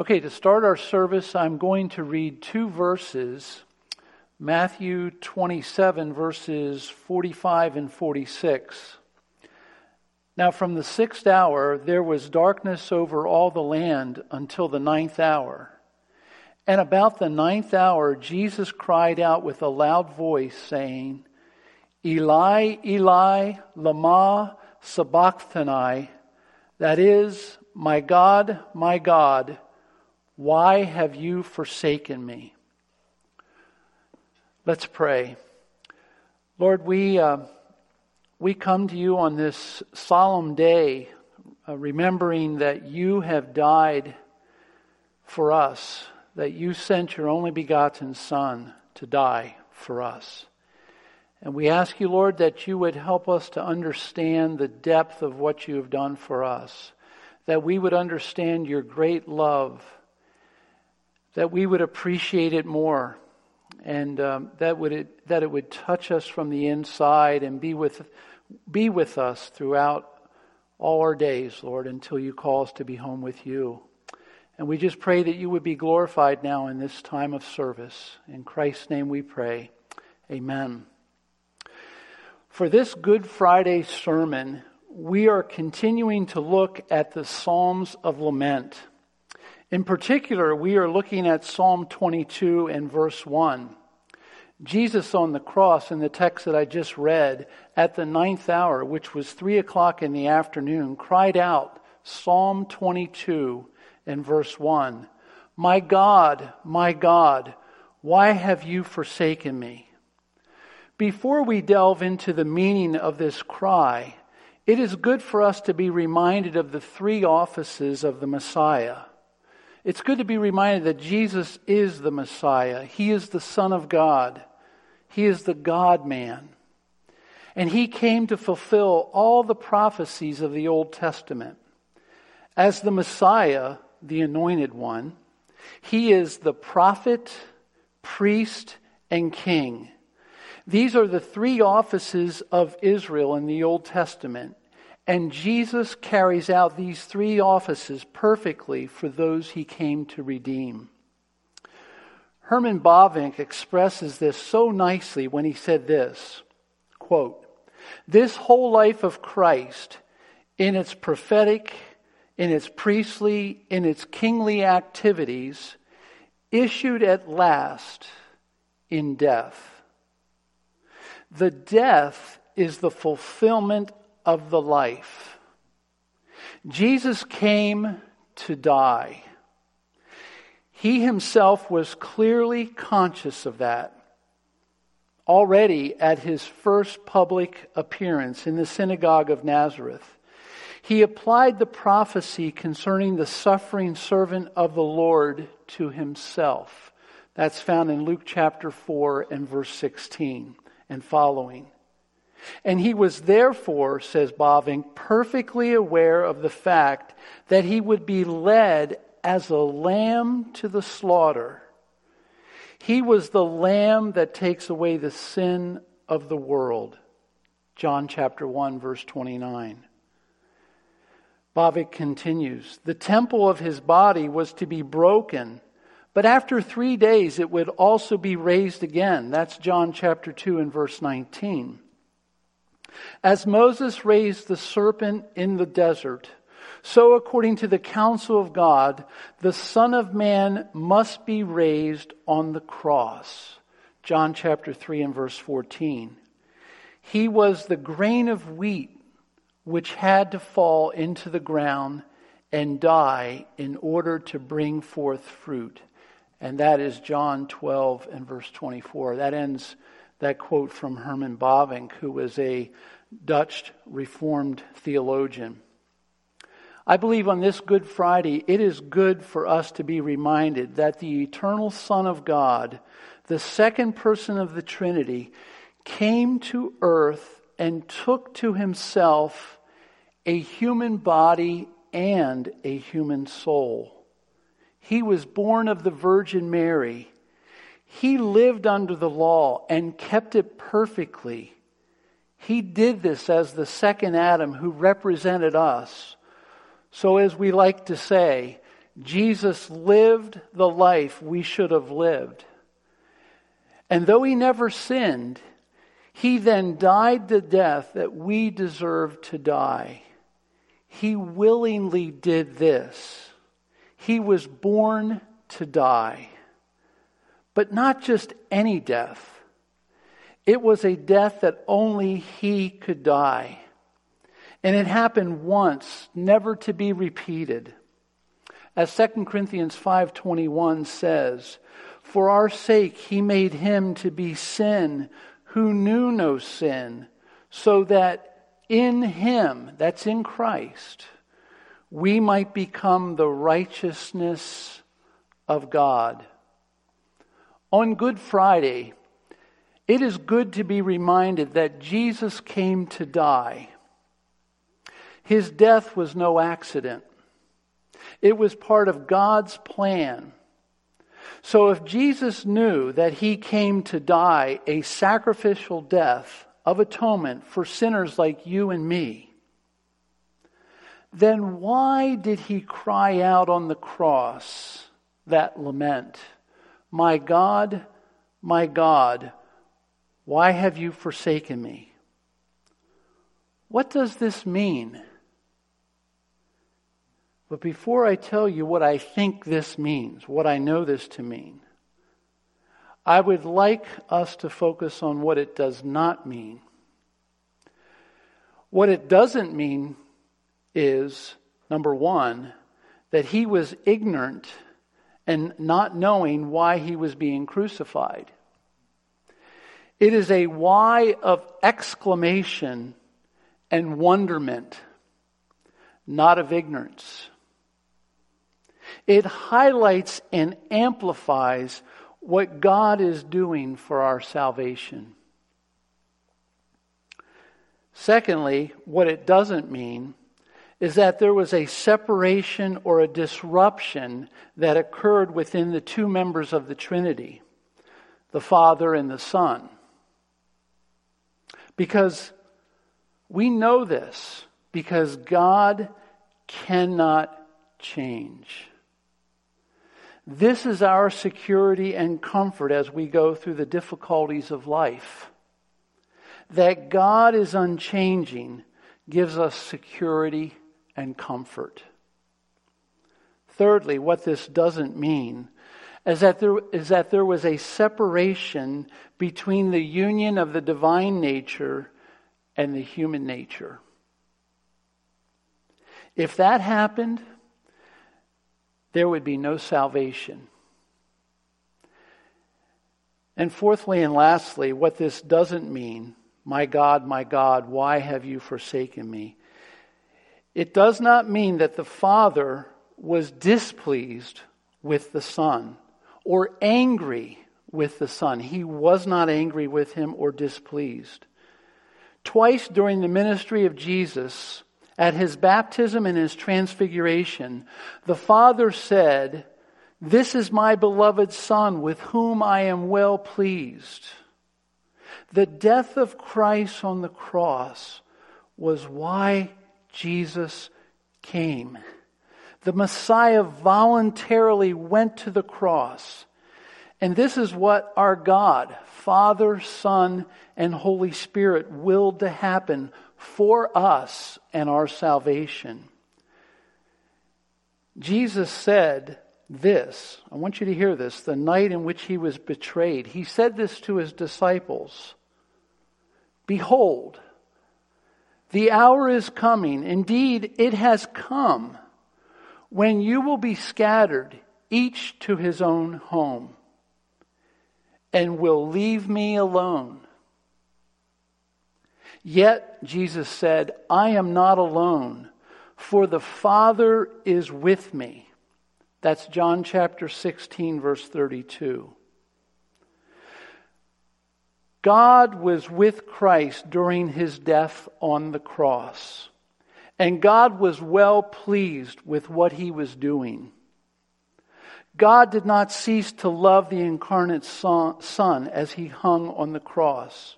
Okay, to start our service, I'm going to read two verses Matthew 27, verses 45 and 46. Now, from the sixth hour, there was darkness over all the land until the ninth hour. And about the ninth hour, Jesus cried out with a loud voice, saying, Eli, Eli, Lama Sabachthani, that is, my God, my God, why have you forsaken me? Let's pray. Lord, we, uh, we come to you on this solemn day, uh, remembering that you have died for us, that you sent your only begotten Son to die for us. And we ask you, Lord, that you would help us to understand the depth of what you have done for us, that we would understand your great love, that we would appreciate it more and um, that would it, that it would touch us from the inside and be with be with us throughout all our days, Lord, until you call us to be home with you. And we just pray that you would be glorified now in this time of service. In Christ's name we pray. Amen. For this Good Friday sermon, we are continuing to look at the Psalms of Lament. In particular, we are looking at Psalm 22 and verse 1. Jesus on the cross, in the text that I just read, at the ninth hour, which was three o'clock in the afternoon, cried out, Psalm 22 and verse 1 My God, my God, why have you forsaken me? Before we delve into the meaning of this cry, it is good for us to be reminded of the three offices of the Messiah. It's good to be reminded that Jesus is the Messiah. He is the Son of God. He is the God man. And he came to fulfill all the prophecies of the Old Testament. As the Messiah, the anointed one, he is the prophet, priest, and king. These are the three offices of Israel in the Old Testament. And Jesus carries out these three offices perfectly for those he came to redeem. Herman Bavinck expresses this so nicely when he said this quote, This whole life of Christ, in its prophetic, in its priestly, in its kingly activities, issued at last in death. The death is the fulfillment of the life. Jesus came to die. He himself was clearly conscious of that already at his first public appearance in the synagogue of Nazareth. He applied the prophecy concerning the suffering servant of the Lord to himself. That's found in Luke chapter 4 and verse 16 and following. And he was therefore, says Bavinck, perfectly aware of the fact that he would be led as a lamb to the slaughter. He was the lamb that takes away the sin of the world. John chapter 1, verse 29. Bavinck continues The temple of his body was to be broken, but after three days it would also be raised again. That's John chapter 2 and verse 19. As Moses raised the serpent in the desert, so according to the counsel of God, the Son of Man must be raised on the cross. John chapter 3 and verse 14. He was the grain of wheat which had to fall into the ground and die in order to bring forth fruit. And that is John 12 and verse 24. That ends that quote from Herman Bavinck, who was a Dutch Reformed theologian. I believe on this Good Friday, it is good for us to be reminded that the eternal Son of God, the second person of the Trinity, came to earth and took to himself a human body and a human soul. He was born of the Virgin Mary. He lived under the law and kept it perfectly. He did this as the second Adam who represented us. So, as we like to say, Jesus lived the life we should have lived. And though he never sinned, he then died the death that we deserved to die. He willingly did this. He was born to die. But not just any death. It was a death that only he could die. And it happened once, never to be repeated. As 2 Corinthians 5:21 says, "For our sake he made him to be sin who knew no sin, so that in him, that's in Christ, we might become the righteousness of God." On Good Friday, it is good to be reminded that Jesus came to die. His death was no accident. It was part of God's plan. So if Jesus knew that he came to die a sacrificial death of atonement for sinners like you and me, then why did he cry out on the cross that lament? My God, my God, why have you forsaken me? What does this mean? But before I tell you what I think this means, what I know this to mean, I would like us to focus on what it does not mean. What it doesn't mean is, number one, that he was ignorant and not knowing why he was being crucified. It is a why of exclamation and wonderment, not of ignorance. It highlights and amplifies what God is doing for our salvation. Secondly, what it doesn't mean is that there was a separation or a disruption that occurred within the two members of the Trinity, the Father and the Son. Because we know this, because God cannot change. This is our security and comfort as we go through the difficulties of life. That God is unchanging gives us security and comfort. Thirdly, what this doesn't mean is that there, is that there was a separation between the union of the divine nature and the human nature. If that happened, there would be no salvation. And fourthly and lastly, what this doesn't mean, my God, my God, why have you forsaken me? It does not mean that the Father was displeased with the Son or angry with the Son. He was not angry with him or displeased. Twice during the ministry of Jesus, at his baptism and his transfiguration, the Father said, This is my beloved Son with whom I am well pleased. The death of Christ on the cross was why Jesus came. The Messiah voluntarily went to the cross. And this is what our God, Father, Son, and Holy Spirit willed to happen for us and our salvation. Jesus said this, I want you to hear this, the night in which he was betrayed. He said this to his disciples Behold, the hour is coming, indeed, it has come, when you will be scattered, each to his own home, and will leave me alone. Yet, Jesus said, I am not alone, for the Father is with me. That's John chapter 16, verse 32. God was with Christ during his death on the cross, and God was well pleased with what he was doing. God did not cease to love the incarnate Son as he hung on the cross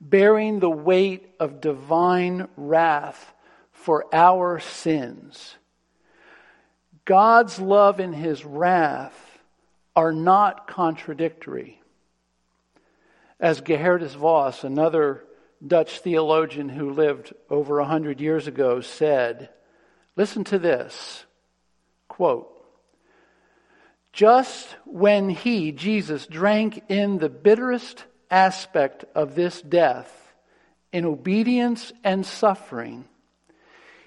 bearing the weight of divine wrath for our sins. God's love and his wrath are not contradictory. As Geerhardus Vos, another Dutch theologian who lived over a hundred years ago, said, listen to this quote, just when he, Jesus, drank in the bitterest aspect of this death in obedience and suffering,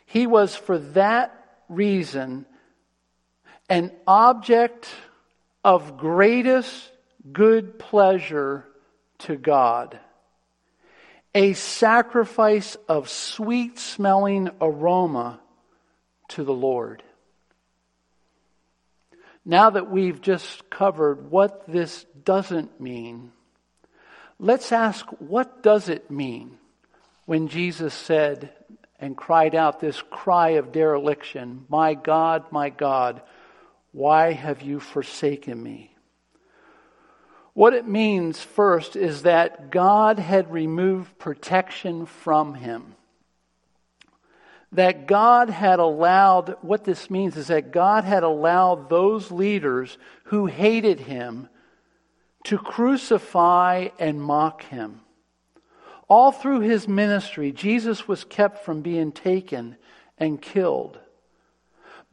he was for that reason an object of greatest good pleasure to God, a sacrifice of sweet smelling aroma to the Lord. Now that we've just covered what this doesn't mean, let's ask what does it mean when Jesus said and cried out this cry of dereliction, My God, my God, why have you forsaken me? What it means first is that God had removed protection from him. That God had allowed, what this means is that God had allowed those leaders who hated him to crucify and mock him. All through his ministry, Jesus was kept from being taken and killed.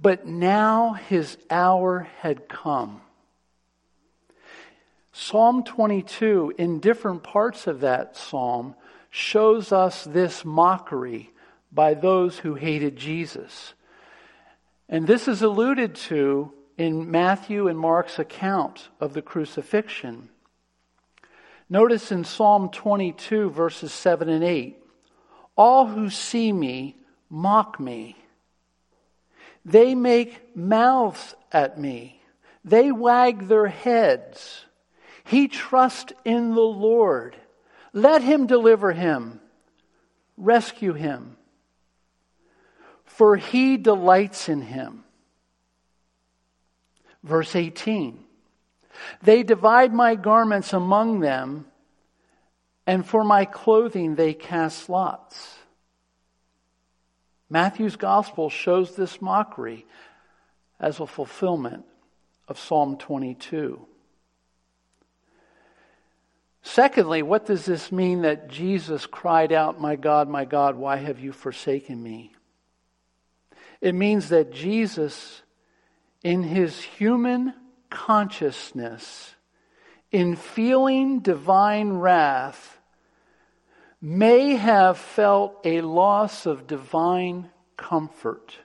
But now his hour had come. Psalm 22, in different parts of that psalm, shows us this mockery by those who hated Jesus. And this is alluded to in Matthew and Mark's account of the crucifixion. Notice in Psalm 22, verses 7 and 8 All who see me mock me. They make mouths at me. They wag their heads. He trusts in the Lord. Let him deliver him. Rescue him. For he delights in him. Verse 18 They divide my garments among them, and for my clothing they cast lots. Matthew's gospel shows this mockery as a fulfillment of Psalm 22. Secondly, what does this mean that Jesus cried out, My God, my God, why have you forsaken me? It means that Jesus, in his human consciousness, in feeling divine wrath, may have felt a loss of divine comfort.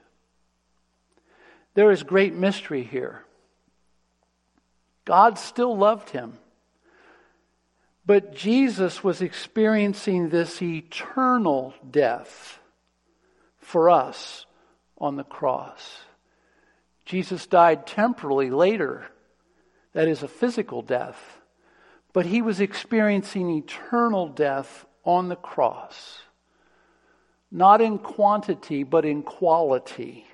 There is great mystery here. God still loved him. But Jesus was experiencing this eternal death for us on the cross. Jesus died temporally later, that is, a physical death, but he was experiencing eternal death on the cross, not in quantity, but in quality.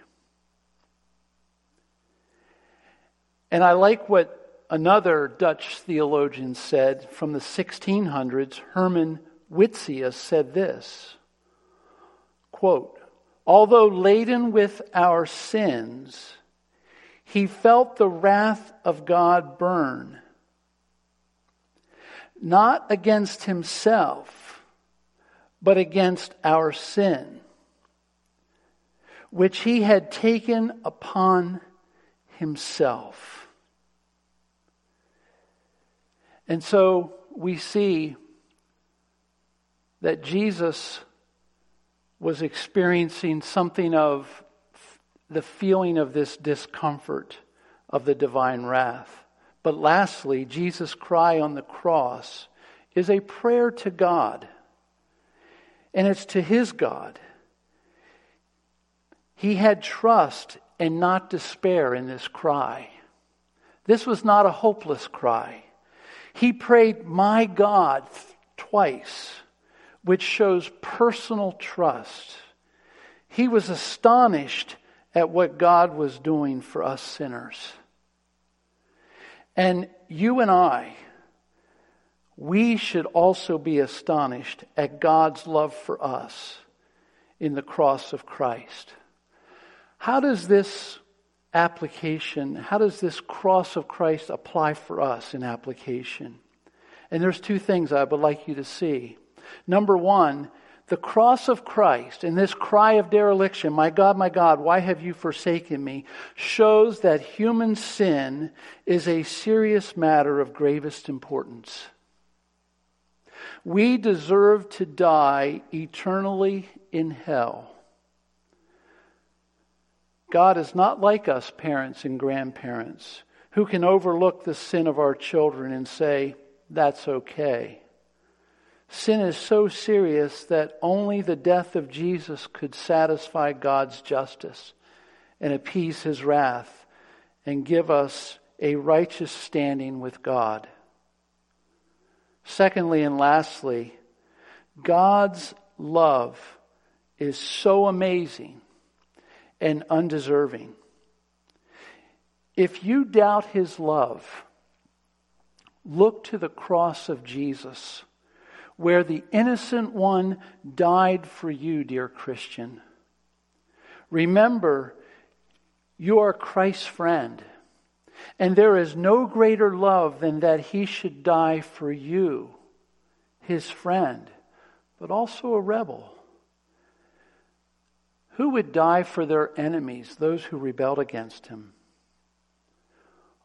And I like what another Dutch theologian said from the 1600s, Herman Witsius said this quote, Although laden with our sins, he felt the wrath of God burn, not against himself but against our sin, which he had taken upon himself. And so we see that Jesus was experiencing something of the feeling of this discomfort of the divine wrath. But lastly, Jesus' cry on the cross is a prayer to God and it's to his God. He had trust and not despair in this cry. This was not a hopeless cry. He prayed, My God, twice, which shows personal trust. He was astonished at what God was doing for us sinners. And you and I, we should also be astonished at God's love for us in the cross of Christ. How does this application. How does this cross of Christ apply for us in application? And there's two things I would like you to see. Number one, the cross of Christ and this cry of dereliction, my God, my God, why have you forsaken me, shows that human sin is a serious matter of gravest importance. We deserve to die eternally in hell. God is not like us, parents and grandparents, who can overlook the sin of our children and say, that's okay. Sin is so serious that only the death of Jesus could satisfy God's justice and appease his wrath and give us a righteous standing with God. Secondly and lastly, God's love is so amazing and undeserving. If you doubt his love, look to the cross of Jesus, where the innocent one died for you, dear Christian. Remember, you are Christ's friend, and there is no greater love than that he should die for you, his friend, but also a rebel. Who would die for their enemies, those who rebelled against him?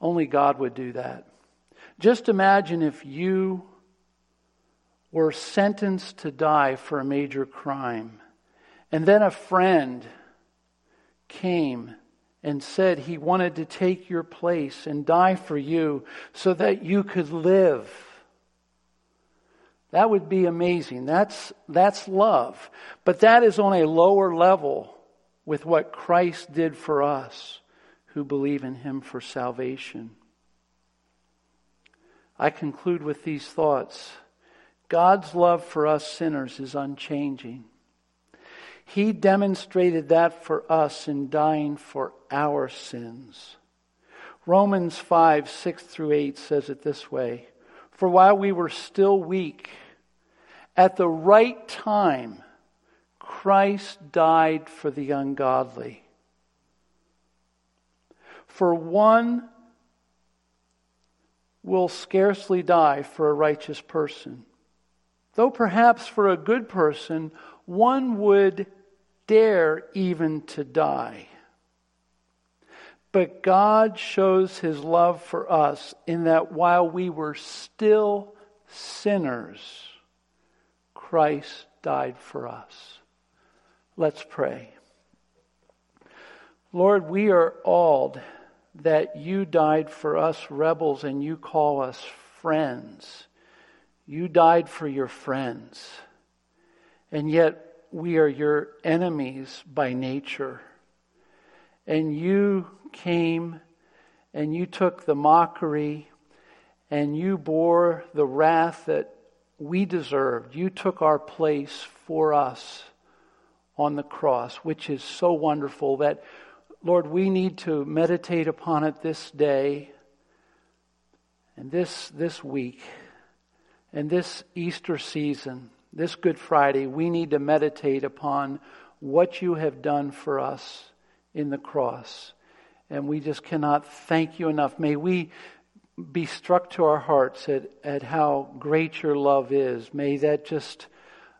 Only God would do that. Just imagine if you were sentenced to die for a major crime, and then a friend came and said he wanted to take your place and die for you so that you could live. That would be amazing. That's, that's love. But that is on a lower level with what Christ did for us who believe in him for salvation. I conclude with these thoughts. God's love for us sinners is unchanging. He demonstrated that for us in dying for our sins. Romans 5, 6 through 8 says it this way For while we were still weak, at the right time, Christ died for the ungodly. For one will scarcely die for a righteous person, though perhaps for a good person, one would dare even to die. But God shows his love for us in that while we were still sinners, Christ died for us. Let's pray. Lord, we are awed that you died for us rebels and you call us friends. You died for your friends. And yet we are your enemies by nature. And you came and you took the mockery and you bore the wrath that we deserved. You took our place for us on the cross, which is so wonderful that, Lord, we need to meditate upon it this day and this, this week and this Easter season, this Good Friday. We need to meditate upon what you have done for us in the cross. And we just cannot thank you enough. May we be struck to our hearts at, at how great your love is. May that just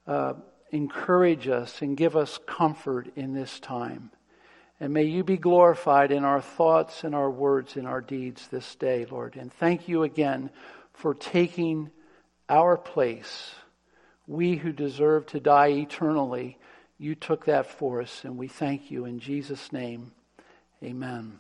uh, encourage us and give us comfort in this time. And may you be glorified in our thoughts and our words and our deeds this day, Lord. And thank you again for taking our place. We who deserve to die eternally, you took that for us, and we thank you in Jesus' name. Amen.